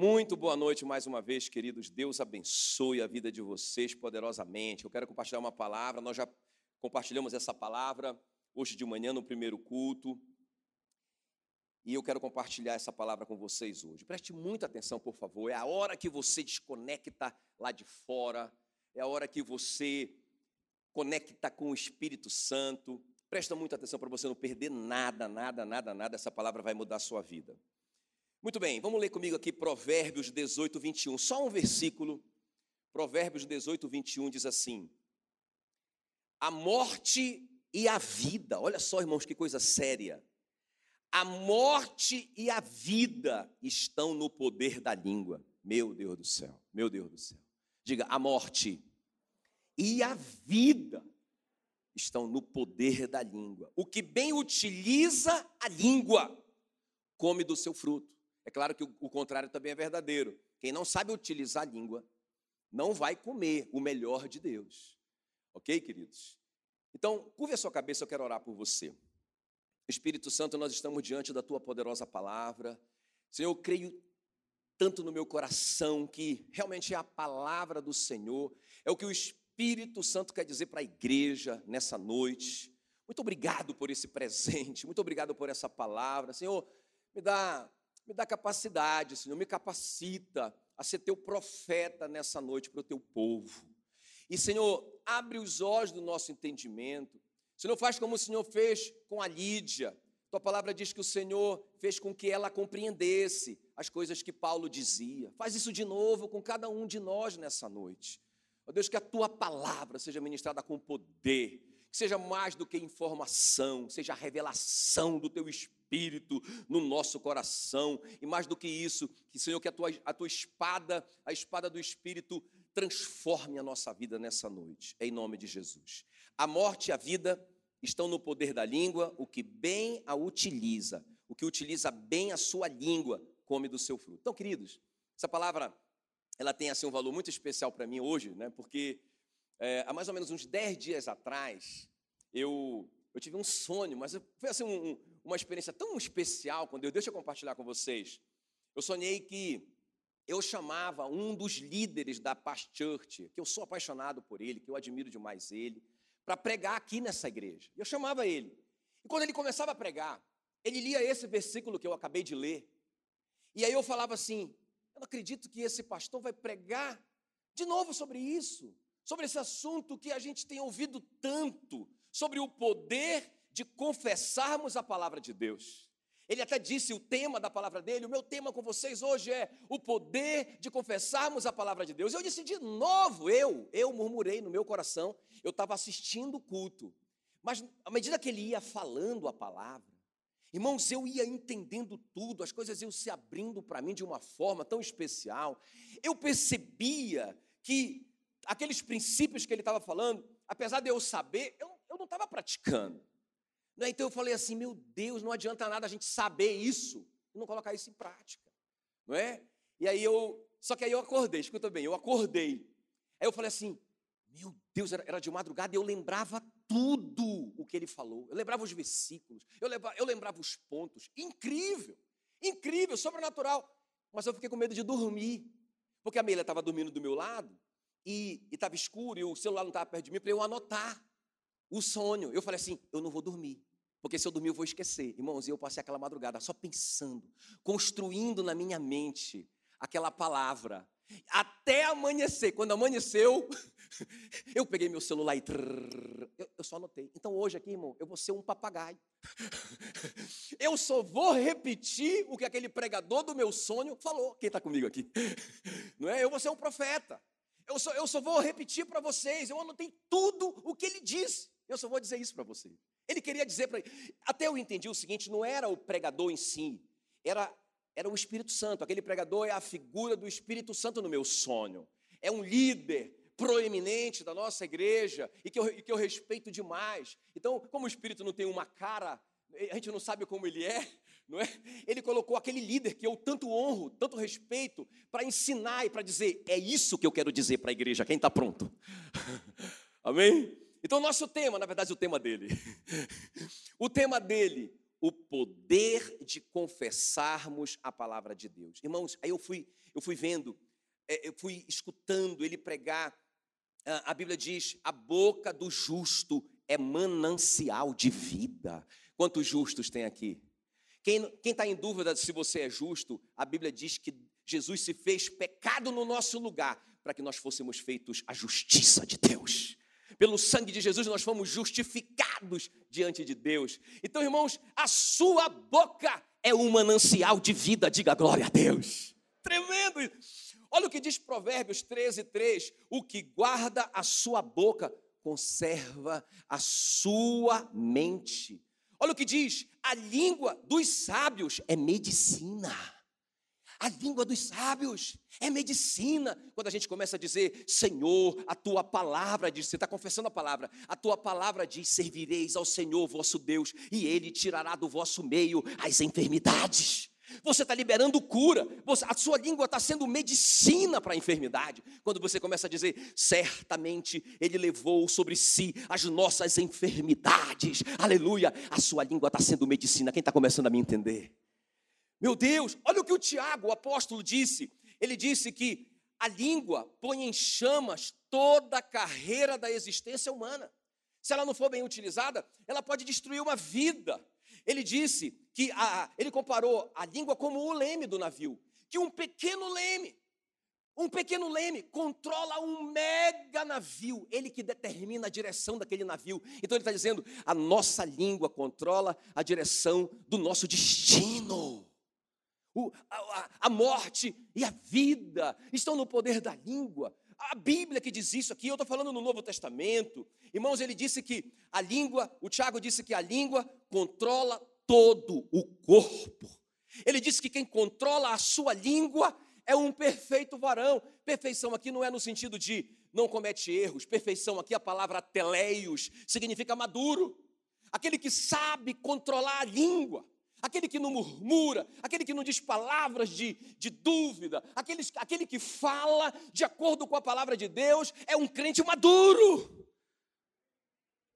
Muito boa noite mais uma vez, queridos. Deus abençoe a vida de vocês poderosamente. Eu quero compartilhar uma palavra. Nós já compartilhamos essa palavra hoje de manhã no primeiro culto. E eu quero compartilhar essa palavra com vocês hoje. Preste muita atenção, por favor. É a hora que você desconecta lá de fora. É a hora que você conecta com o Espírito Santo. Presta muita atenção para você não perder nada, nada, nada, nada. Essa palavra vai mudar a sua vida. Muito bem, vamos ler comigo aqui Provérbios 18, 21. Só um versículo. Provérbios 18, 21 diz assim: A morte e a vida, olha só, irmãos, que coisa séria. A morte e a vida estão no poder da língua. Meu Deus do céu, meu Deus do céu. Diga, a morte e a vida estão no poder da língua. O que bem utiliza a língua, come do seu fruto. É claro que o, contrário também é verdadeiro. Quem não sabe utilizar a língua não vai comer o melhor de Deus. Ok, queridos? Então, curve a sua cabeça, eu quero orar por você. Espírito Santo, nós estamos diante da tua poderosa palavra. Senhor, eu creio tanto no meu coração que realmente é a palavra do Senhor, é o que o Espírito Santo quer dizer para a igreja nessa noite. Muito obrigado por esse presente, muito obrigado por essa palavra. Senhor, me dá me dá capacidade, Senhor, me capacita a ser teu profeta nessa noite para o teu povo. E, Senhor, abre os olhos do nosso entendimento. Senhor, faz como o Senhor fez com a Lídia. Tua palavra diz que o Senhor fez com que ela compreendesse as coisas que Paulo dizia. Faz isso de novo com cada um de nós nessa noite. Ó Deus, que a tua palavra seja ministrada com poder, que seja mais do que informação, seja a revelação do teu Espírito no nosso coração. E mais do que isso, que, Senhor, que a tua, a tua espada, a espada do Espírito, transforme a nossa vida nessa noite, em nome de Jesus. A morte e a vida estão no poder da língua, o que bem a utiliza, o que utiliza bem a sua língua, come do seu fruto. Então, queridos, essa palavra ela tem assim um valor muito especial para mim hoje, né? Porque é, há mais ou menos uns 10 dias atrás, eu, eu tive um sonho, mas foi assim um, uma experiência tão especial com Deus. Deixa eu compartilhar com vocês. Eu sonhei que eu chamava um dos líderes da Past Church, que eu sou apaixonado por ele, que eu admiro demais ele, para pregar aqui nessa igreja. Eu chamava ele. E quando ele começava a pregar, ele lia esse versículo que eu acabei de ler. E aí eu falava assim: eu não acredito que esse pastor vai pregar de novo sobre isso, sobre esse assunto que a gente tem ouvido tanto, sobre o poder de confessarmos a palavra de Deus. Ele até disse o tema da palavra dele, o meu tema com vocês hoje é o poder de confessarmos a palavra de Deus. Eu disse de novo, eu, eu murmurei no meu coração, eu estava assistindo o culto, mas à medida que ele ia falando a palavra, irmãos, eu ia entendendo tudo, as coisas iam se abrindo para mim de uma forma tão especial. Eu percebia que aqueles princípios que ele estava falando, apesar de eu saber, eu, eu não estava praticando. Né? Então eu falei assim, meu Deus, não adianta nada a gente saber isso e não colocar isso em prática, não é? E aí eu, só que aí eu acordei, escuta bem, eu acordei. Aí eu falei assim, meu Deus, era, era de madrugada e eu lembrava tudo o que ele falou. Eu lembrava os versículos, eu lembrava, eu lembrava os pontos. Incrível, incrível, sobrenatural. Mas eu fiquei com medo de dormir, porque a Meila estava dormindo do meu lado e estava escuro e o celular não estava perto de mim para eu anotar o sonho. Eu falei assim: eu não vou dormir. Porque se eu dormir, eu vou esquecer. Irmãos, eu passei aquela madrugada só pensando, construindo na minha mente aquela palavra. Até amanhecer. Quando amanheceu, eu peguei meu celular e trrr, eu, eu, só anotei. Então hoje aqui, irmão, eu vou ser um papagaio. Eu só vou repetir o que aquele pregador do meu sonho falou. Quem está comigo aqui? Não é? Eu vou ser um profeta. Eu só, eu só vou repetir para vocês. Eu anotei tudo o que ele disse. Eu só vou dizer isso para vocês. Ele queria dizer para. Até eu entendi o seguinte: não era o pregador em si, era, era o Espírito Santo. Aquele pregador é a figura do Espírito Santo no meu sonho. É um líder proeminente da nossa igreja e que, eu, e que eu respeito demais. Então, como o Espírito não tem uma cara, a gente não sabe como ele é, não é? Ele colocou aquele líder que eu tanto honro, tanto respeito, para ensinar e para dizer: é isso que eu quero dizer para a igreja. Quem está pronto? Amém? Então, nosso tema, na verdade, o tema dele. o tema dele, o poder de confessarmos a palavra de Deus. Irmãos, aí eu fui, eu fui vendo, é, eu fui escutando ele pregar. A Bíblia diz: a boca do justo é manancial de vida. Quantos justos tem aqui? Quem está em dúvida se você é justo, a Bíblia diz que Jesus se fez pecado no nosso lugar para que nós fôssemos feitos a justiça de Deus. Pelo sangue de Jesus nós fomos justificados diante de Deus. Então, irmãos, a sua boca é um manancial de vida, diga glória a Deus. Tremendo! Olha o que diz Provérbios 13, 3: o que guarda a sua boca conserva a sua mente. Olha o que diz: a língua dos sábios é medicina. A língua dos sábios é medicina. Quando a gente começa a dizer, Senhor, a tua palavra diz, você está confessando a palavra, a tua palavra diz: servireis ao Senhor vosso Deus, e Ele tirará do vosso meio as enfermidades. Você está liberando cura, a sua língua está sendo medicina para a enfermidade. Quando você começa a dizer, certamente Ele levou sobre si as nossas enfermidades, aleluia, a sua língua está sendo medicina. Quem está começando a me entender? Meu Deus, olha o que o Tiago, o apóstolo, disse. Ele disse que a língua põe em chamas toda a carreira da existência humana. Se ela não for bem utilizada, ela pode destruir uma vida. Ele disse que a, ele comparou a língua como o leme do navio, que um pequeno leme, um pequeno leme controla um mega navio, ele que determina a direção daquele navio. Então ele está dizendo: a nossa língua controla a direção do nosso destino o, a, a morte e a vida estão no poder da língua. A Bíblia que diz isso aqui, eu estou falando no Novo Testamento. Irmãos, ele disse que a língua, o Tiago disse que a língua controla todo o corpo. Ele disse que quem controla a sua língua é um perfeito varão. Perfeição aqui não é no sentido de não comete erros. Perfeição aqui, a palavra teleios, significa maduro. Aquele que sabe controlar a língua aquele que não murmura, aquele que não diz palavras de, de dúvida, aquele, aquele que fala de acordo com a palavra de Deus, é um crente maduro.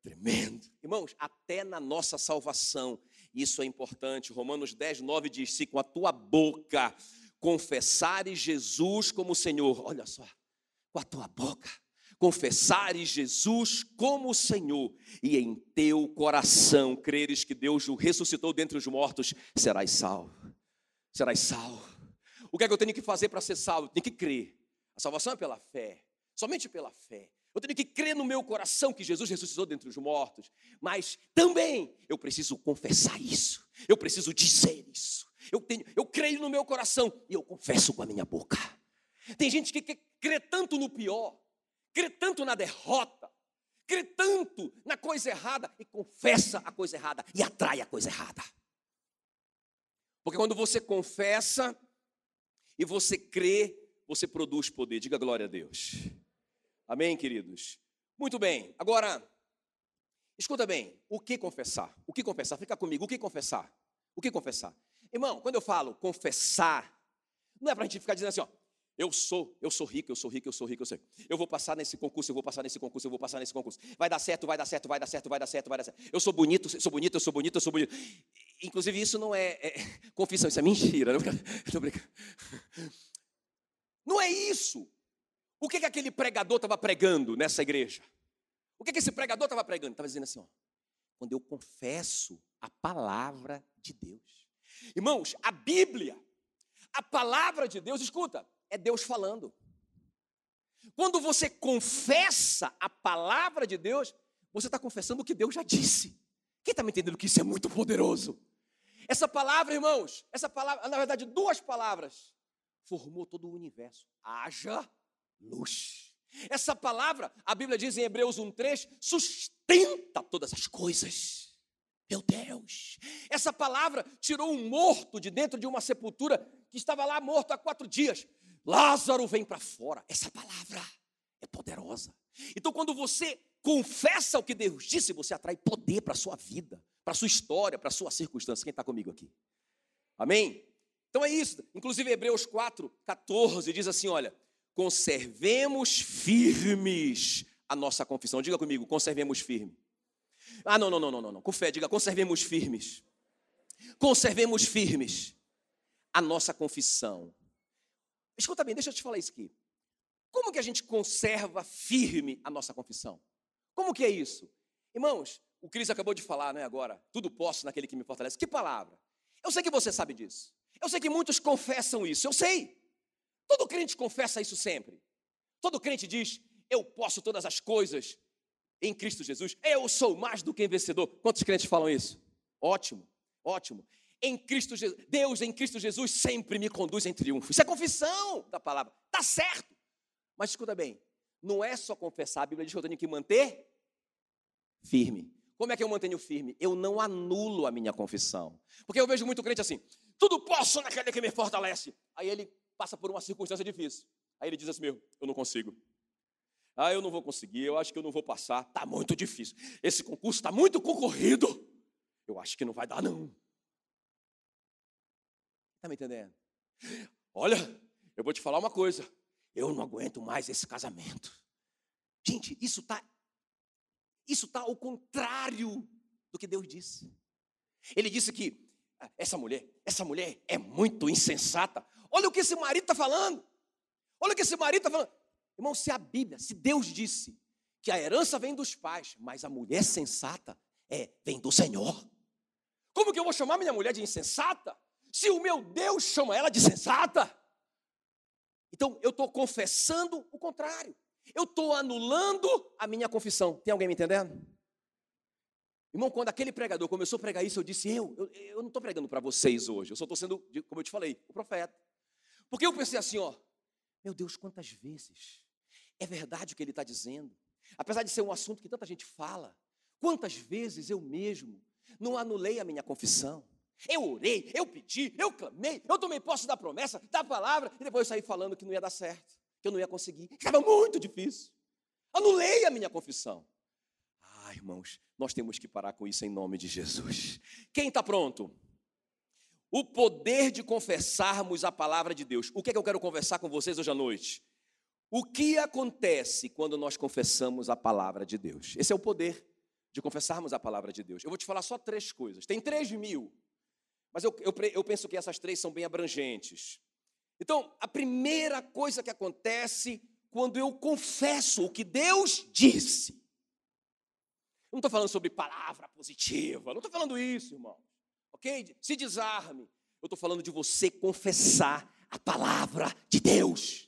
Tremendo. Irmãos, até na nossa salvação, isso é importante. Romanos 10, 9 diz: Se com a tua boca confessares Jesus como Senhor, olha só, com a tua boca confessares Jesus como Senhor e em teu coração creres que Deus o ressuscitou dentre os mortos, serás salvo. Serás salvo. O que é que eu tenho que fazer para ser salvo? Eu tenho que crer. A salvação é pela fé, somente pela fé. Eu tenho que crer no meu coração que Jesus ressuscitou dentre os mortos, mas também eu preciso confessar isso. Eu preciso dizer isso. Eu tenho, eu creio no meu coração e eu confesso com a minha boca. Tem gente que crê tanto no pior, crê tanto na derrota, crê tanto na coisa errada e confessa a coisa errada e atrai a coisa errada. Porque quando você confessa e você crê, você produz poder. Diga glória a Deus. Amém, queridos? Muito bem. Agora, escuta bem. O que confessar? O que confessar? Fica comigo. O que confessar? O que confessar? Irmão, quando eu falo confessar, não é para a gente ficar dizendo assim, ó, eu sou, eu sou rico, eu sou rico, eu sou rico, eu sei. Eu vou passar nesse concurso, eu vou passar nesse concurso, eu vou passar nesse concurso. Vai dar certo, vai dar certo, vai dar certo, vai dar certo, vai dar certo. Eu sou bonito, sou bonito, eu sou bonito, eu sou bonito. Inclusive, isso não é, é confissão, isso é mentira. Estou brincando. Não é isso. O que, que aquele pregador estava pregando nessa igreja? O que, que esse pregador estava pregando? Estava dizendo assim: ó, quando eu confesso a palavra de Deus. Irmãos, a Bíblia, a palavra de Deus, escuta, é Deus falando. Quando você confessa a palavra de Deus, você está confessando o que Deus já disse. Quem está me entendendo que isso é muito poderoso? Essa palavra, irmãos, essa palavra, na verdade, duas palavras, formou todo o universo. Haja luz. Essa palavra, a Bíblia diz em Hebreus 1,3, sustenta todas as coisas. Meu Deus, essa palavra tirou um morto de dentro de uma sepultura que estava lá morto há quatro dias. Lázaro vem para fora. Essa palavra é poderosa. Então, quando você confessa o que Deus disse, você atrai poder para a sua vida, para a sua história, para a sua circunstância. Quem está comigo aqui? Amém? Então é isso. Inclusive, Hebreus 4, 14 diz assim: olha, conservemos firmes a nossa confissão. Diga comigo, conservemos firme. Ah, não, não, não, não, não, não. Com fé, diga, conservemos firmes conservemos firmes a nossa confissão. Escuta bem, deixa eu te falar isso aqui. Como que a gente conserva firme a nossa confissão? Como que é isso? Irmãos, o Cris acabou de falar, né, agora, tudo posso naquele que me fortalece. Que palavra? Eu sei que você sabe disso. Eu sei que muitos confessam isso, eu sei. Todo crente confessa isso sempre. Todo crente diz: Eu posso todas as coisas em Cristo Jesus. Eu sou mais do que vencedor. Quantos crentes falam isso? Ótimo, ótimo. Em Cristo Jesus, Deus em Cristo Jesus sempre me conduz em triunfo. Isso é confissão da palavra. Tá certo. Mas escuta bem, não é só confessar, a Bíblia diz que eu tenho que manter firme. Como é que eu mantenho firme? Eu não anulo a minha confissão. Porque eu vejo muito crente assim: tudo posso naquele que me fortalece. Aí ele passa por uma circunstância difícil. Aí ele diz assim: meu, eu não consigo. Ah, eu não vou conseguir, eu acho que eu não vou passar. Está muito difícil. Esse concurso está muito concorrido. Eu acho que não vai dar, não. Está me entendendo? Olha, eu vou te falar uma coisa. Eu não aguento mais esse casamento. Gente, isso está isso está ao contrário do que Deus disse. Ele disse que ah, essa mulher, essa mulher é muito insensata. Olha o que esse marido está falando. Olha o que esse marido está falando. Irmão, se a Bíblia, se Deus disse que a herança vem dos pais, mas a mulher sensata é vem do Senhor. Como que eu vou chamar minha mulher de insensata? Se o meu Deus chama ela de sensata? Então eu estou confessando o contrário. Eu estou anulando a minha confissão. Tem alguém me entendendo? Irmão, quando aquele pregador começou a pregar isso, eu disse: Eu, eu, eu não estou pregando para vocês hoje, eu só estou sendo, como eu te falei, o profeta. Porque eu pensei assim: ó, meu Deus, quantas vezes é verdade o que ele está dizendo, apesar de ser um assunto que tanta gente fala, quantas vezes eu mesmo não anulei a minha confissão. Eu orei, eu pedi, eu clamei, eu tomei posse da promessa, da palavra, e depois eu saí falando que não ia dar certo que eu não ia conseguir. Estava muito difícil. Anulei a minha confissão. Ah, irmãos, nós temos que parar com isso em nome de Jesus. Quem está pronto? O poder de confessarmos a palavra de Deus. O que é que eu quero conversar com vocês hoje à noite? O que acontece quando nós confessamos a palavra de Deus? Esse é o poder de confessarmos a palavra de Deus. Eu vou te falar só três coisas. Tem três mil, mas eu, eu, eu penso que essas três são bem abrangentes. Então, a primeira coisa que acontece quando eu confesso o que Deus disse. Eu não estou falando sobre palavra positiva, não estou falando isso, irmão. Ok? Se desarme. Eu estou falando de você confessar a palavra de Deus.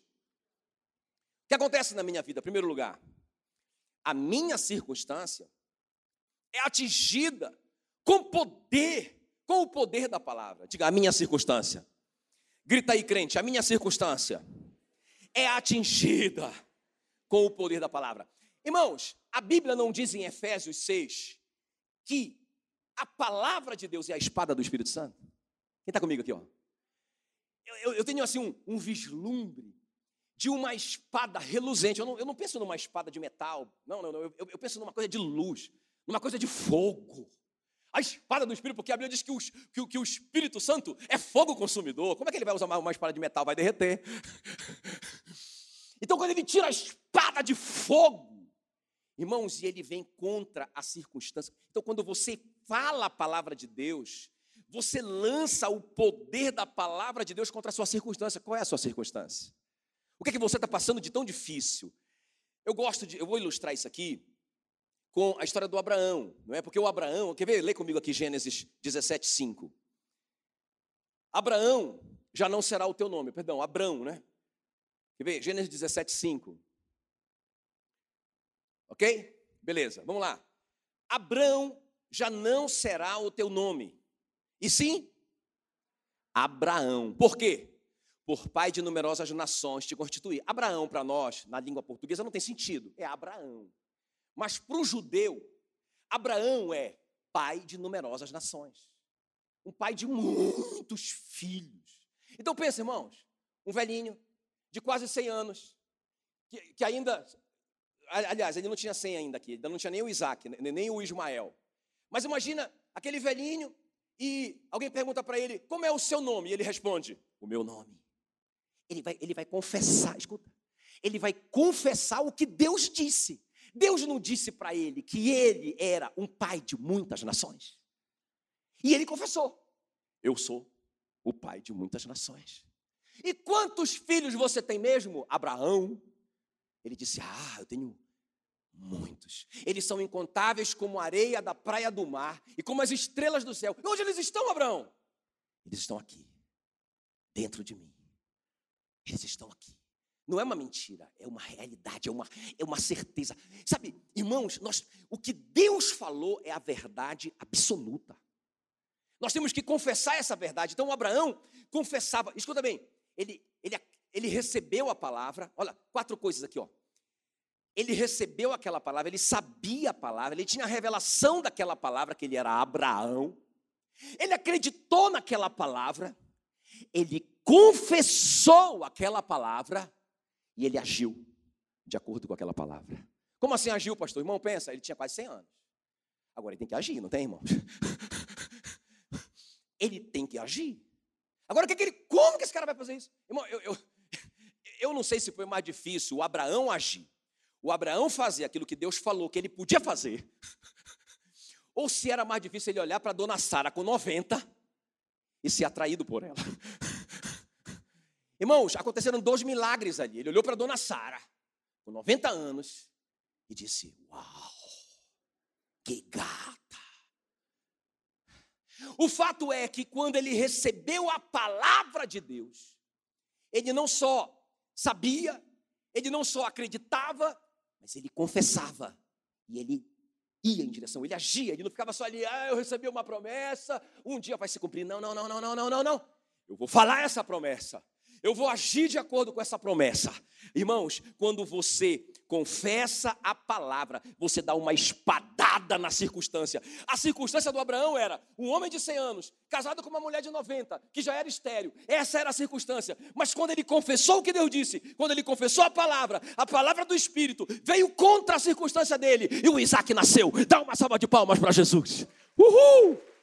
O que acontece na minha vida? Em primeiro lugar, a minha circunstância é atingida com poder, com o poder da palavra. Diga, a minha circunstância Grita aí, crente, a minha circunstância é atingida com o poder da palavra. Irmãos, a Bíblia não diz em Efésios 6 que a palavra de Deus é a espada do Espírito Santo? Quem está comigo aqui, ó? Eu, eu, eu tenho assim um, um, vislumbre de uma espada reluzente. Eu não, eu não penso numa espada de metal, não, não, não. Eu, eu penso numa coisa de luz, numa coisa de fogo a espada do Espírito, porque a Bíblia diz que o, que, que o Espírito Santo é fogo consumidor. Como é que ele vai usar uma, uma espada de metal? Vai derreter. Então, quando ele tira a espada de fogo, irmãos, e ele vem contra a circunstância. Então, quando você fala a palavra de Deus, você lança o poder da palavra de Deus contra a sua circunstância. Qual é a sua circunstância? O que é que você está passando de tão difícil? Eu gosto de, eu vou ilustrar isso aqui com a história do Abraão, não é? Porque o Abraão, quer ver? Lê comigo aqui Gênesis 17, 5. Abraão já não será o teu nome, perdão, Abrão, né? Quer ver? Gênesis 17, 5. Ok? Beleza, vamos lá. Abrão já não será o teu nome, e sim Abraão. Por quê? Por pai de numerosas nações te constituir. Abraão, para nós, na língua portuguesa, não tem sentido, é Abraão. Mas para o judeu, Abraão é pai de numerosas nações. Um pai de muitos filhos. Então pensa, irmãos, um velhinho de quase 100 anos, que, que ainda, aliás, ele não tinha 100 ainda aqui, ainda não tinha nem o Isaac, nem o Ismael. Mas imagina aquele velhinho e alguém pergunta para ele, como é o seu nome? E ele responde, o meu nome. Ele vai, ele vai confessar, escuta, ele vai confessar o que Deus disse. Deus não disse para ele que ele era um pai de muitas nações. E ele confessou. Eu sou o pai de muitas nações. E quantos filhos você tem mesmo? Abraão. Ele disse: Ah, eu tenho muitos. Eles são incontáveis como a areia da praia do mar e como as estrelas do céu. E onde eles estão, Abraão? Eles estão aqui, dentro de mim. Eles estão aqui. Não é uma mentira, é uma realidade, é uma, é uma certeza. Sabe, irmãos, nós, o que Deus falou é a verdade absoluta. Nós temos que confessar essa verdade. Então, Abraão confessava, escuta bem, ele, ele, ele recebeu a palavra, olha, quatro coisas aqui, ó. Ele recebeu aquela palavra, ele sabia a palavra, ele tinha a revelação daquela palavra, que ele era Abraão. Ele acreditou naquela palavra, ele confessou aquela palavra e ele agiu de acordo com aquela palavra. Como assim agiu, pastor? Irmão, pensa, ele tinha quase 100 anos. Agora ele tem que agir, não tem, irmão? ele tem que agir. Agora, que que ele, como que esse cara vai fazer isso? Irmão, eu, eu, eu não sei se foi mais difícil o Abraão agir, o Abraão fazer aquilo que Deus falou que ele podia fazer, ou se era mais difícil ele olhar para a dona Sara com 90 e ser atraído por ela. Irmãos, aconteceram dois milagres ali. Ele olhou para a dona Sara, com 90 anos, e disse: Uau, que gata! O fato é que quando ele recebeu a palavra de Deus, ele não só sabia, ele não só acreditava, mas ele confessava. E ele ia em direção, ele agia, ele não ficava só ali, ah, eu recebi uma promessa, um dia vai se cumprir. Não, não, não, não, não, não, não, não. Eu vou falar essa promessa eu vou agir de acordo com essa promessa. Irmãos, quando você confessa a palavra, você dá uma espadada na circunstância. A circunstância do Abraão era um homem de 100 anos, casado com uma mulher de 90, que já era estéreo. Essa era a circunstância. Mas quando ele confessou o que Deus disse, quando ele confessou a palavra, a palavra do Espírito veio contra a circunstância dele e o Isaac nasceu. Dá uma salva de palmas para Jesus. Uhul!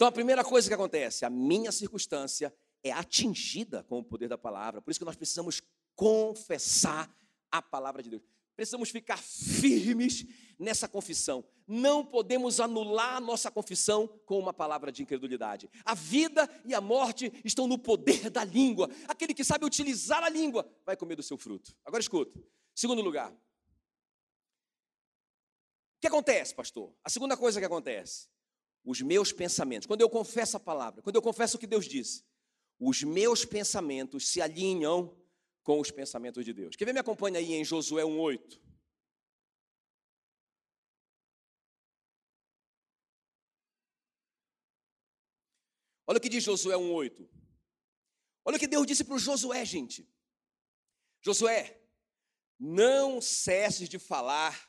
Então a primeira coisa que acontece, a minha circunstância é atingida com o poder da palavra. Por isso que nós precisamos confessar a palavra de Deus. Precisamos ficar firmes nessa confissão. Não podemos anular nossa confissão com uma palavra de incredulidade. A vida e a morte estão no poder da língua. Aquele que sabe utilizar a língua vai comer do seu fruto. Agora escuta. Segundo lugar. O que acontece, pastor? A segunda coisa que acontece os meus pensamentos, quando eu confesso a palavra, quando eu confesso o que Deus disse, os meus pensamentos se alinham com os pensamentos de Deus. Quer ver? Me acompanha aí em Josué 1,8. Olha o que diz Josué 1,8. Olha o que Deus disse para o Josué, gente. Josué, não cesses de falar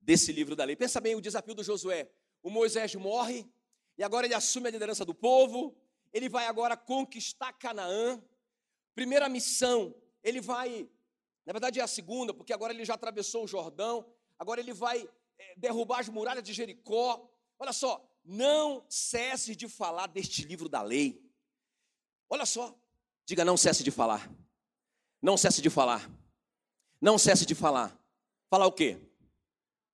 desse livro da lei. Pensa bem o desafio do Josué o Moisés morre, e agora ele assume a liderança do povo, ele vai agora conquistar Canaã. Primeira missão, ele vai, na verdade é a segunda, porque agora ele já atravessou o Jordão, agora ele vai é, derrubar as muralhas de Jericó. Olha só, não cesse de falar deste livro da lei. Olha só, diga: não cesse de falar. Não cesse de falar. Não cesse de falar. Falar o quê?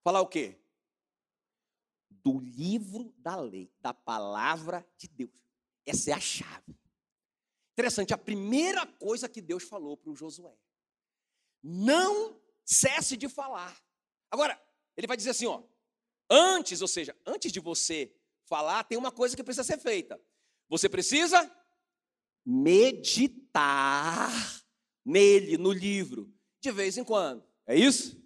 Falar o quê? Do livro da lei, da palavra de Deus. Essa é a chave. Interessante, a primeira coisa que Deus falou para o Josué: não cesse de falar. Agora, ele vai dizer assim, ó, antes, ou seja, antes de você falar, tem uma coisa que precisa ser feita. Você precisa meditar nele, no livro, de vez em quando. É isso?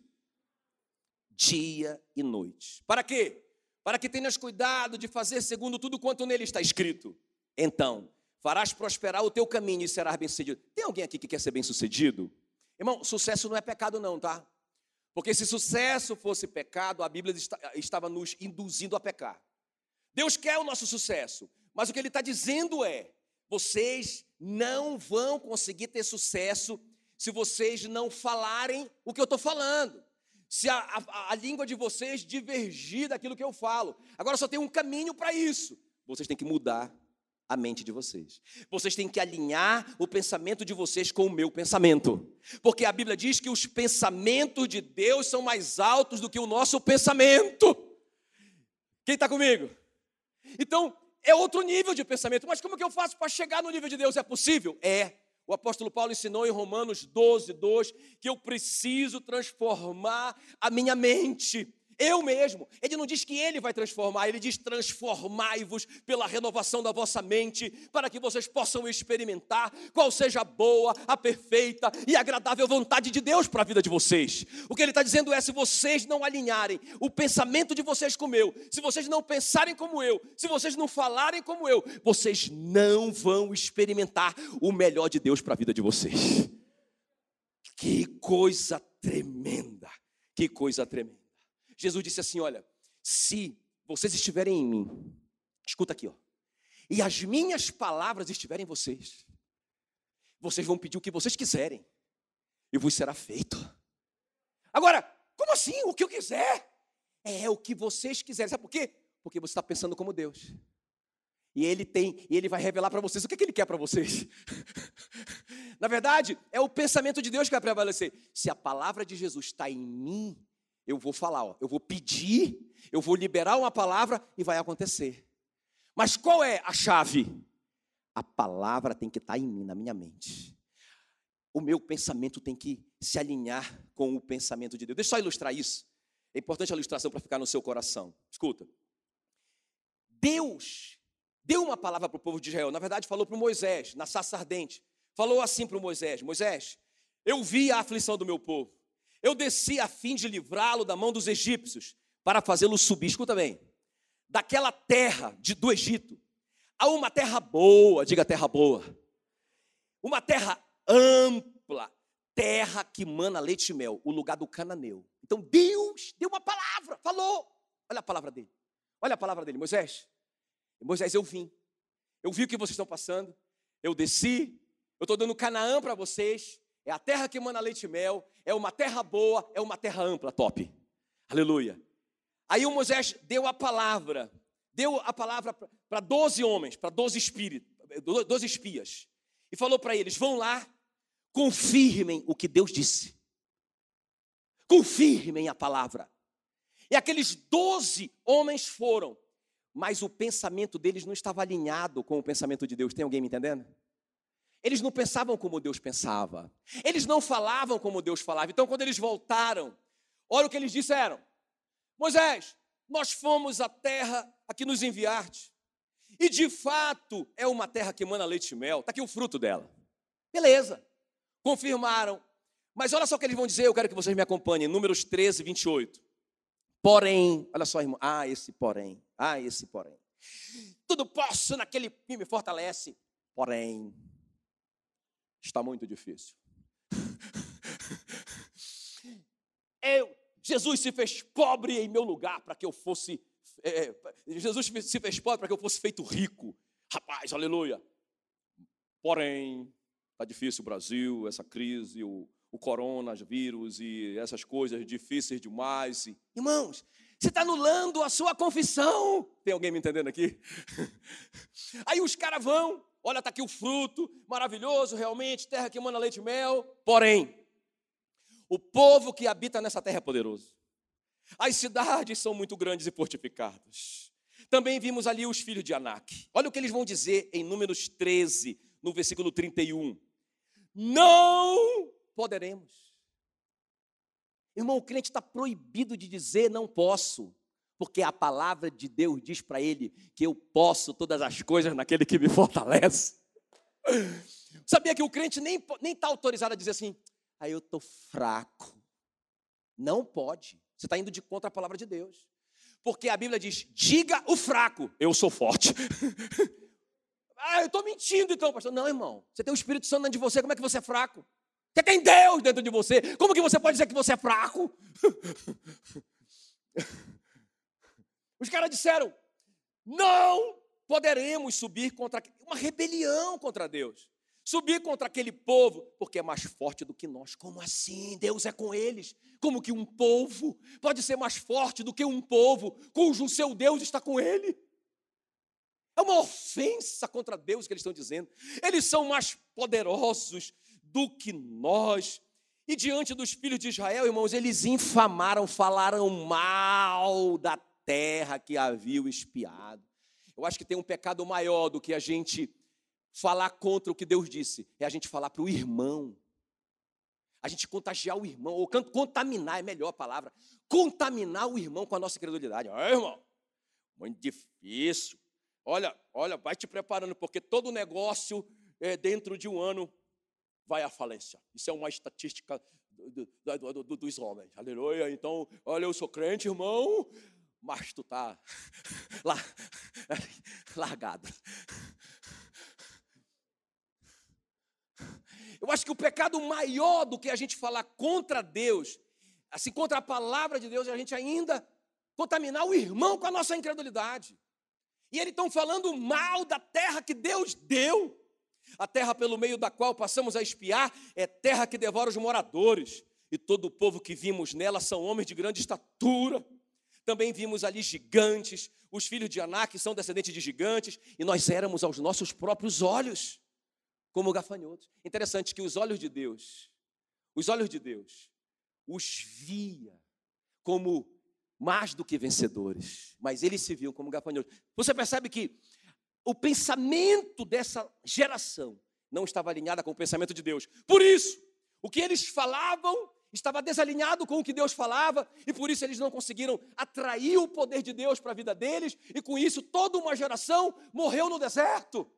Dia e noite. Para quê? Para que tenhas cuidado de fazer segundo tudo quanto nele está escrito. Então, farás prosperar o teu caminho e serás bem-sucedido. Tem alguém aqui que quer ser bem-sucedido? Irmão, sucesso não é pecado não, tá? Porque se sucesso fosse pecado, a Bíblia estava nos induzindo a pecar. Deus quer o nosso sucesso, mas o que Ele está dizendo é: vocês não vão conseguir ter sucesso se vocês não falarem o que eu estou falando se a, a, a, língua de vocês divergir daquilo que eu falo. Agora só tem um caminho para isso. Vocês têm que mudar a mente de vocês. Vocês têm que alinhar o pensamento de vocês com o meu pensamento. Porque a Bíblia diz que os pensamentos de Deus são mais altos do que o nosso pensamento. Quem está comigo? Então, é outro nível de pensamento. Mas como que eu faço para chegar no nível de Deus? É possível? É. O apóstolo Paulo ensinou em Romanos 12, 2 que eu preciso transformar a minha mente. Eu mesmo. Ele não diz que ele vai transformar, ele diz: transformai-vos pela renovação da vossa mente, para que vocês possam experimentar qual seja a boa, a perfeita e agradável vontade de Deus para a vida de vocês. O que ele está dizendo é: se vocês não alinharem o pensamento de vocês com o meu, se vocês não pensarem como eu, se vocês não falarem como eu, vocês não vão experimentar o melhor de Deus para a vida de vocês. Que coisa tremenda! Que coisa tremenda. Jesus disse assim: Olha, se vocês estiverem em mim, escuta aqui, ó, e as minhas palavras estiverem em vocês, vocês vão pedir o que vocês quiserem, e vos será feito. Agora, como assim? O que eu quiser? É o que vocês quiserem. Sabe por quê? Porque você está pensando como Deus. E ele tem, e ele vai revelar para vocês o que, que ele quer para vocês. Na verdade, é o pensamento de Deus que vai prevalecer. Se a palavra de Jesus está em mim, eu vou falar, ó, eu vou pedir, eu vou liberar uma palavra e vai acontecer. Mas qual é a chave? A palavra tem que estar em mim, na minha mente. O meu pensamento tem que se alinhar com o pensamento de Deus. Deixa eu só ilustrar isso. É importante a ilustração para ficar no seu coração. Escuta. Deus deu uma palavra para o povo de Israel. Na verdade, falou para Moisés, na saça ardente. Falou assim para Moisés: Moisés, eu vi a aflição do meu povo. Eu desci a fim de livrá-lo da mão dos egípcios, para fazê-lo subir, escuta bem, daquela terra de, do Egito, a uma terra boa, diga terra boa, uma terra ampla, terra que mana leite e mel, o lugar do cananeu. Então Deus deu uma palavra, falou. Olha a palavra dele, olha a palavra dele, Moisés. Moisés, eu vim, eu vi o que vocês estão passando, eu desci, eu estou dando Canaã para vocês, é a terra que manda leite e mel, é uma terra boa, é uma terra ampla, top. Aleluia. Aí o Moisés deu a palavra, deu a palavra para 12 homens, para 12 espíritos, 12 espias. E falou para eles: vão lá, confirmem o que Deus disse. Confirmem a palavra. E aqueles 12 homens foram, mas o pensamento deles não estava alinhado com o pensamento de Deus. Tem alguém me entendendo? Eles não pensavam como Deus pensava. Eles não falavam como Deus falava. Então, quando eles voltaram, olha o que eles disseram: Moisés, nós fomos à terra a que nos enviaste. E de fato é uma terra que emana leite e mel. Está aqui o fruto dela. Beleza. Confirmaram. Mas olha só o que eles vão dizer, eu quero que vocês me acompanhem. Números 13, 28. Porém, olha só, irmão. Ah, esse porém. Ah, esse porém. Tudo posso naquele que me fortalece. Porém, está muito difícil. Eu, Jesus se fez pobre em meu lugar para que eu fosse. É, Jesus se fez pobre para que eu fosse feito rico. Rapaz, aleluia. Porém, está difícil o Brasil, essa crise, o, o coronavírus e essas coisas difíceis demais. E, irmãos, você está anulando a sua confissão. Tem alguém me entendendo aqui? Aí os caras vão, Olha, está aqui o fruto, maravilhoso, realmente, terra que manda leite e mel. Porém, o povo que habita nessa terra é poderoso. As cidades são muito grandes e fortificadas. Também vimos ali os filhos de Anak. Olha o que eles vão dizer em Números 13, no versículo 31. Não poderemos. Irmão, o crente está proibido de dizer não posso porque a palavra de Deus diz para ele que eu posso todas as coisas naquele que me fortalece. Sabia que o crente nem está autorizado a dizer assim, aí ah, eu estou fraco. Não pode. Você está indo de contra a palavra de Deus. Porque a Bíblia diz: diga o fraco, eu sou forte. ah, eu estou mentindo então, pastor. Não, irmão. Você tem o Espírito Santo dentro de você, como é que você é fraco? Você tem Deus dentro de você, como que você pode dizer que você é fraco? Os caras disseram: não poderemos subir contra uma rebelião contra Deus. Subir contra aquele povo, porque é mais forte do que nós. Como assim? Deus é com eles. Como que um povo pode ser mais forte do que um povo cujo seu Deus está com ele? É uma ofensa contra Deus que eles estão dizendo. Eles são mais poderosos do que nós. E diante dos filhos de Israel, irmãos, eles infamaram, falaram mal da terra que havia espiado. Eu acho que tem um pecado maior do que a gente falar contra o que Deus disse, é a gente falar para o irmão. A gente contagiar o irmão, ou contaminar, é melhor a palavra. Contaminar o irmão com a nossa credulidade. Ah, irmão, muito difícil. Olha, olha, vai te preparando, porque todo negócio é, dentro de um ano vai à falência. Isso é uma estatística do, do, do, dos homens. Aleluia. Então, olha, eu sou crente, irmão, mas tu tá largado. Eu acho que o pecado maior do que a gente falar contra Deus, assim, contra a palavra de Deus, é a gente ainda contaminar o irmão com a nossa incredulidade. E eles estão falando mal da terra que Deus deu. A terra pelo meio da qual passamos a espiar é terra que devora os moradores. E todo o povo que vimos nela são homens de grande estatura. Também vimos ali gigantes, os filhos de Anak são descendentes de gigantes, e nós éramos aos nossos próprios olhos como gafanhotos. Interessante que os olhos de Deus, os olhos de Deus, os via como mais do que vencedores, mas eles se viam como gafanhotos. Você percebe que o pensamento dessa geração não estava alinhado com o pensamento de Deus. Por isso, o que eles falavam estava desalinhado com o que Deus falava, e por isso eles não conseguiram atrair o poder de Deus para a vida deles, e com isso toda uma geração morreu no deserto.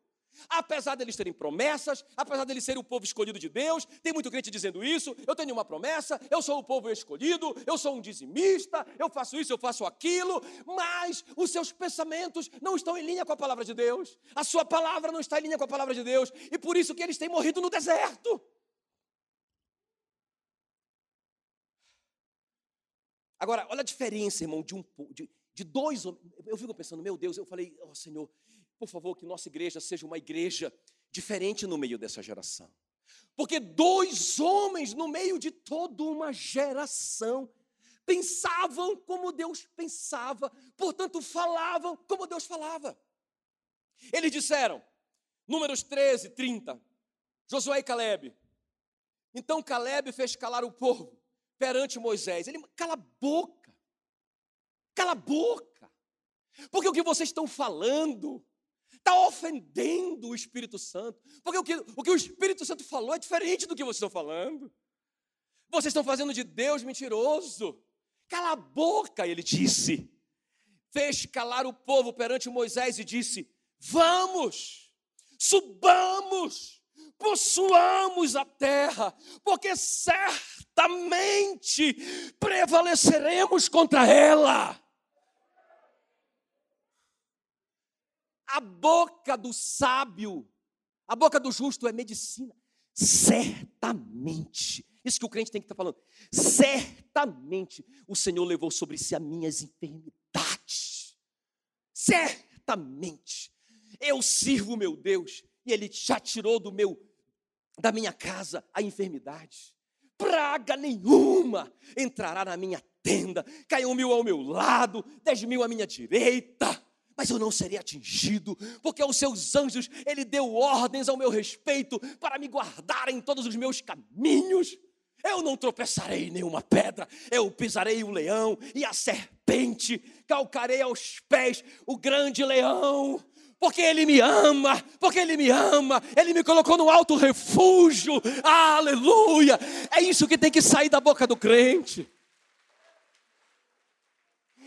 Apesar deles terem promessas, apesar deles serem o povo escolhido de Deus, tem muito crente dizendo isso. Eu tenho uma promessa, eu sou o povo escolhido, eu sou um dizimista, eu faço isso, eu faço aquilo, mas os seus pensamentos não estão em linha com a palavra de Deus, a sua palavra não está em linha com a palavra de Deus, e por isso que eles têm morrido no deserto. Agora, olha a diferença, irmão, de, um, de, de dois homens. Eu fico pensando, meu Deus, eu falei, oh Senhor, por favor, que nossa igreja seja uma igreja diferente no meio dessa geração. Porque dois homens no meio de toda uma geração pensavam como Deus pensava, portanto falavam como Deus falava. Eles disseram, Números 13, 30, Josué e Caleb. Então Caleb fez calar o povo perante Moisés. Ele, cala a boca, cala a boca, porque o que vocês estão falando está ofendendo o Espírito Santo. Porque o que, o que o Espírito Santo falou é diferente do que vocês estão falando. Vocês estão fazendo de Deus mentiroso. Cala a boca, ele disse. Fez calar o povo perante Moisés e disse: Vamos, subamos, possuamos a terra, porque certamente prevaleceremos contra ela. A boca do sábio, a boca do justo é medicina. Certamente. Isso que o crente tem que estar falando. Certamente o Senhor levou sobre si as minhas enfermidades. Certamente. Eu sirvo meu Deus e ele já tirou do meu da minha casa a enfermidade. Praga nenhuma entrará na minha tenda. Caiu mil ao meu lado, dez mil à minha direita mas eu não serei atingido, porque aos seus anjos ele deu ordens ao meu respeito para me guardar em todos os meus caminhos. Eu não tropeçarei em nenhuma pedra, eu pisarei o leão e a serpente, calcarei aos pés o grande leão, porque Ele me ama, porque Ele me ama, Ele me colocou no alto refúgio, aleluia. É isso que tem que sair da boca do crente.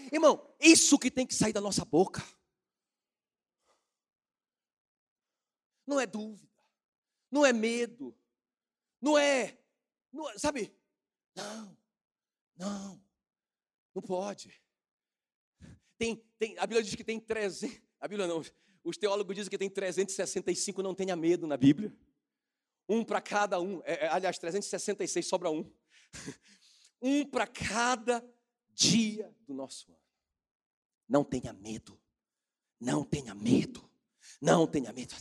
Irmão, isso que tem que sair da nossa boca. Não é dúvida, não é medo, não é, não, é, sabe? Não, não, não pode. Tem, tem, a Bíblia diz que tem 300, a Bíblia não, os teólogos dizem que tem 365, não tenha medo na Bíblia. Um para cada um, é, é aliás, 366 sobra um. um para cada dia do nosso ano. Não tenha medo, não tenha medo, não tenha medo.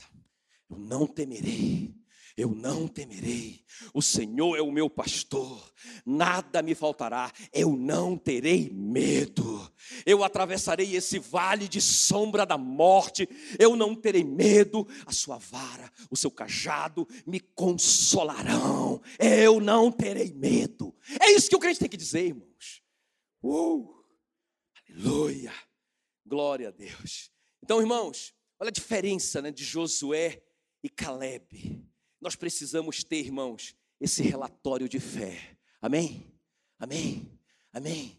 Eu não temerei, eu não temerei. O Senhor é o meu pastor, nada me faltará. Eu não terei medo. Eu atravessarei esse vale de sombra da morte. Eu não terei medo. A sua vara, o seu cajado me consolarão. Eu não terei medo. É isso que o crente tem que dizer, irmãos. Uh, aleluia. Glória a Deus. Então, irmãos, olha a diferença né, de Josué e Caleb. Nós precisamos ter, irmãos, esse relatório de fé. Amém? Amém? Amém?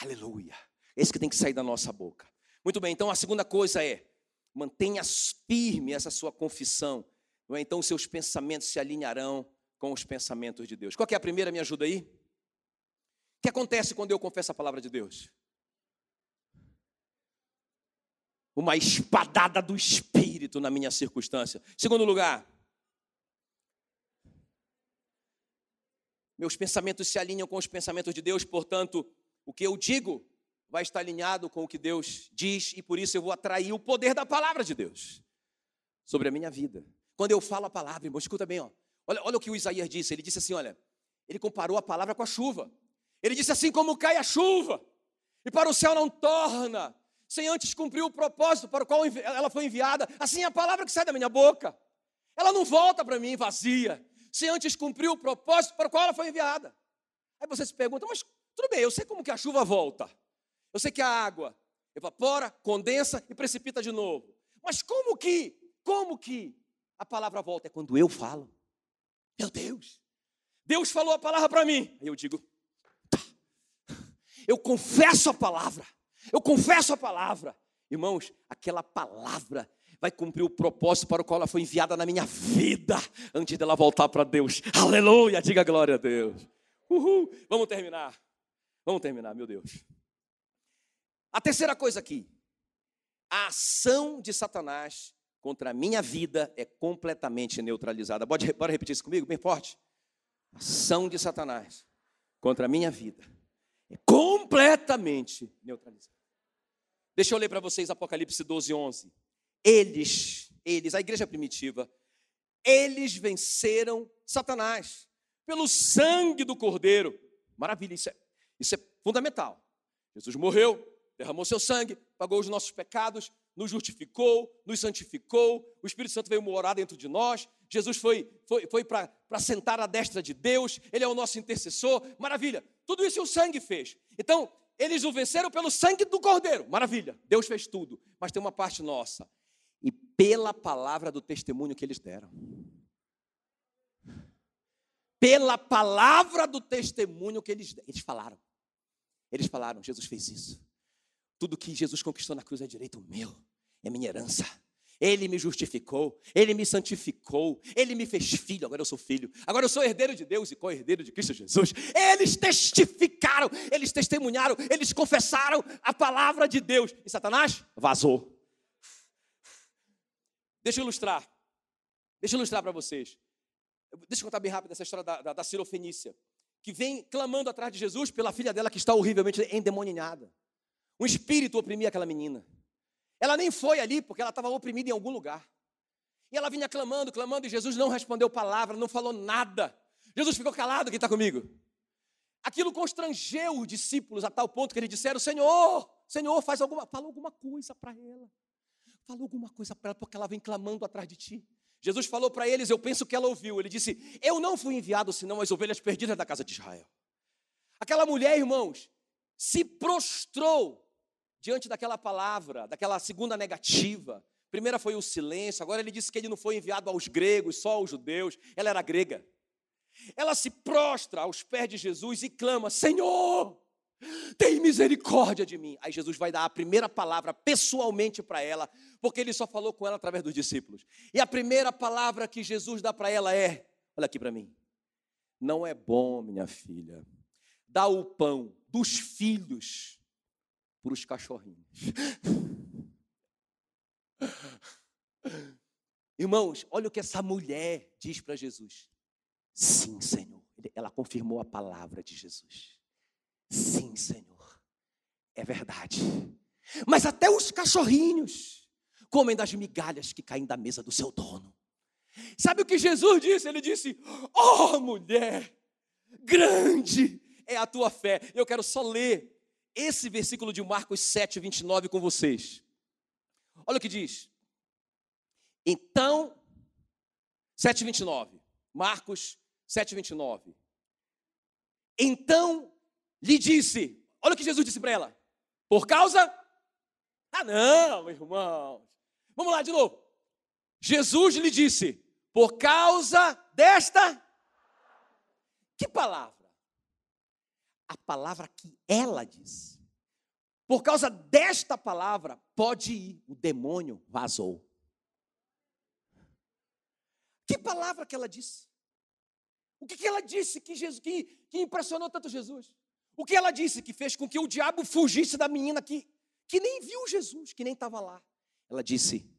Aleluia. Esse que tem que sair da nossa boca. Muito bem, então a segunda coisa é: mantenha firme essa sua confissão. Não é? Então, seus pensamentos se alinharão com os pensamentos de Deus. Qual é a primeira? Me ajuda aí. O que acontece quando eu confesso a palavra de Deus? Uma espadada do Espírito na minha circunstância. Segundo lugar, meus pensamentos se alinham com os pensamentos de Deus, portanto, o que eu digo vai estar alinhado com o que Deus diz e por isso eu vou atrair o poder da palavra de Deus sobre a minha vida. Quando eu falo a palavra, irmão, escuta bem, ó. Olha, olha o que o Isaías disse. Ele disse assim: olha, ele comparou a palavra com a chuva. Ele disse assim: como cai a chuva, e para o céu não torna, sem antes cumprir o propósito para o qual ela foi enviada, assim é a palavra que sai da minha boca. Ela não volta para mim vazia, sem antes cumprir o propósito para o qual ela foi enviada. Aí você se pergunta, mas tudo bem, eu sei como que a chuva volta. Eu sei que a água evapora, condensa e precipita de novo. Mas como que, como que a palavra volta? É quando eu falo. Meu Deus, Deus falou a palavra para mim. Aí eu digo, eu confesso a palavra, eu confesso a palavra. Irmãos, aquela palavra vai cumprir o propósito para o qual ela foi enviada na minha vida, antes dela voltar para Deus. Aleluia, diga glória a Deus. Uhul. Vamos terminar. Vamos terminar, meu Deus. A terceira coisa aqui, a ação de Satanás contra a minha vida é completamente neutralizada. Pode, pode repetir isso comigo, bem forte? A ação de Satanás contra a minha vida é completamente neutralizado. Deixa eu ler para vocês Apocalipse 12, 11. Eles, eles, a igreja primitiva, eles venceram Satanás pelo sangue do Cordeiro. Maravilha, isso é, isso é fundamental. Jesus morreu, derramou seu sangue, pagou os nossos pecados, nos justificou, nos santificou, o Espírito Santo veio morar dentro de nós, Jesus foi, foi, foi para sentar à destra de Deus, Ele é o nosso intercessor, maravilha. Tudo isso o sangue fez. Então, eles o venceram pelo sangue do Cordeiro, maravilha. Deus fez tudo, mas tem uma parte nossa. Pela palavra do testemunho que eles deram. Pela palavra do testemunho que eles, eles falaram. Eles falaram, Jesus fez isso. Tudo que Jesus conquistou na cruz é direito meu, é minha herança. Ele me justificou, ele me santificou, ele me fez filho, agora eu sou filho, agora eu sou herdeiro de Deus e co-herdeiro de Cristo Jesus. Eles testificaram, eles testemunharam, eles confessaram a palavra de Deus. E Satanás vazou. Deixa eu ilustrar, deixa eu ilustrar para vocês. Deixa eu contar bem rápido essa história da, da, da Cirofenícia, que vem clamando atrás de Jesus pela filha dela que está horrivelmente endemoninhada. Um espírito oprimia aquela menina. Ela nem foi ali porque ela estava oprimida em algum lugar. E ela vinha clamando, clamando, e Jesus não respondeu palavra, não falou nada. Jesus ficou calado, quem está comigo? Aquilo constrangeu os discípulos a tal ponto que eles disseram: Senhor, Senhor, faz alguma, fala alguma coisa para ela. Fala alguma coisa para ela, porque ela vem clamando atrás de ti. Jesus falou para eles, eu penso que ela ouviu. Ele disse: Eu não fui enviado senão as ovelhas perdidas da casa de Israel. Aquela mulher, irmãos, se prostrou diante daquela palavra, daquela segunda negativa. Primeira foi o silêncio, agora ele disse que ele não foi enviado aos gregos, só aos judeus. Ela era grega. Ela se prostra aos pés de Jesus e clama: Senhor, tem misericórdia de mim. Aí Jesus vai dar a primeira palavra pessoalmente para ela, porque ele só falou com ela através dos discípulos. E a primeira palavra que Jesus dá para ela é: Olha aqui para mim. Não é bom, minha filha, dar o pão dos filhos para os cachorrinhos. Irmãos, olha o que essa mulher diz para Jesus. Sim, Senhor. Ela confirmou a palavra de Jesus. Sim, Senhor. É verdade. Mas até os cachorrinhos comem das migalhas que caem da mesa do seu dono. Sabe o que Jesus disse? Ele disse: Oh, mulher, grande é a tua fé. Eu quero só ler esse versículo de Marcos 7, 29 com vocês. Olha o que diz. Então, 7, 29. Marcos 7, 29. Então lhe disse, olha o que Jesus disse para ela. Por causa Ah, não, irmãos. Vamos lá de novo. Jesus lhe disse: por causa desta. Que palavra? A palavra que ela disse. Por causa desta palavra, pode ir. O demônio vazou. Que palavra que ela disse? O que, que ela disse que, Jesus, que, que impressionou tanto Jesus? O que ela disse que fez com que o diabo fugisse da menina que, que nem viu Jesus, que nem estava lá? Ela disse,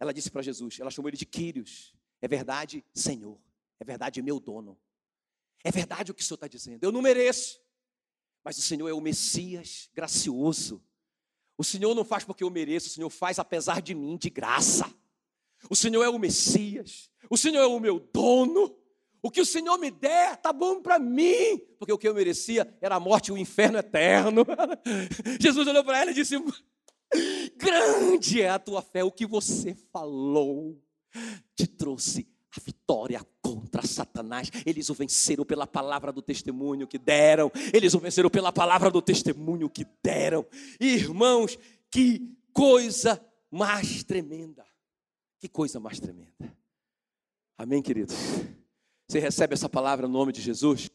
ela disse para Jesus, ela chamou ele de Quírios. É verdade, Senhor. É verdade, meu dono. É verdade o que o Senhor está dizendo. Eu não mereço. Mas o Senhor é o Messias gracioso. O Senhor não faz porque eu mereço, o Senhor faz apesar de mim, de graça. O Senhor é o Messias. O Senhor é o meu dono. O que o Senhor me der tá bom para mim, porque o que eu merecia era a morte e o inferno eterno. Jesus olhou para ela e disse: Grande é a tua fé, o que você falou te trouxe a vitória contra Satanás. Eles o venceram pela palavra do testemunho que deram. Eles o venceram pela palavra do testemunho que deram. Irmãos, que coisa mais tremenda. Que coisa mais tremenda. Amém, queridos? Você recebe essa palavra no nome de Jesus?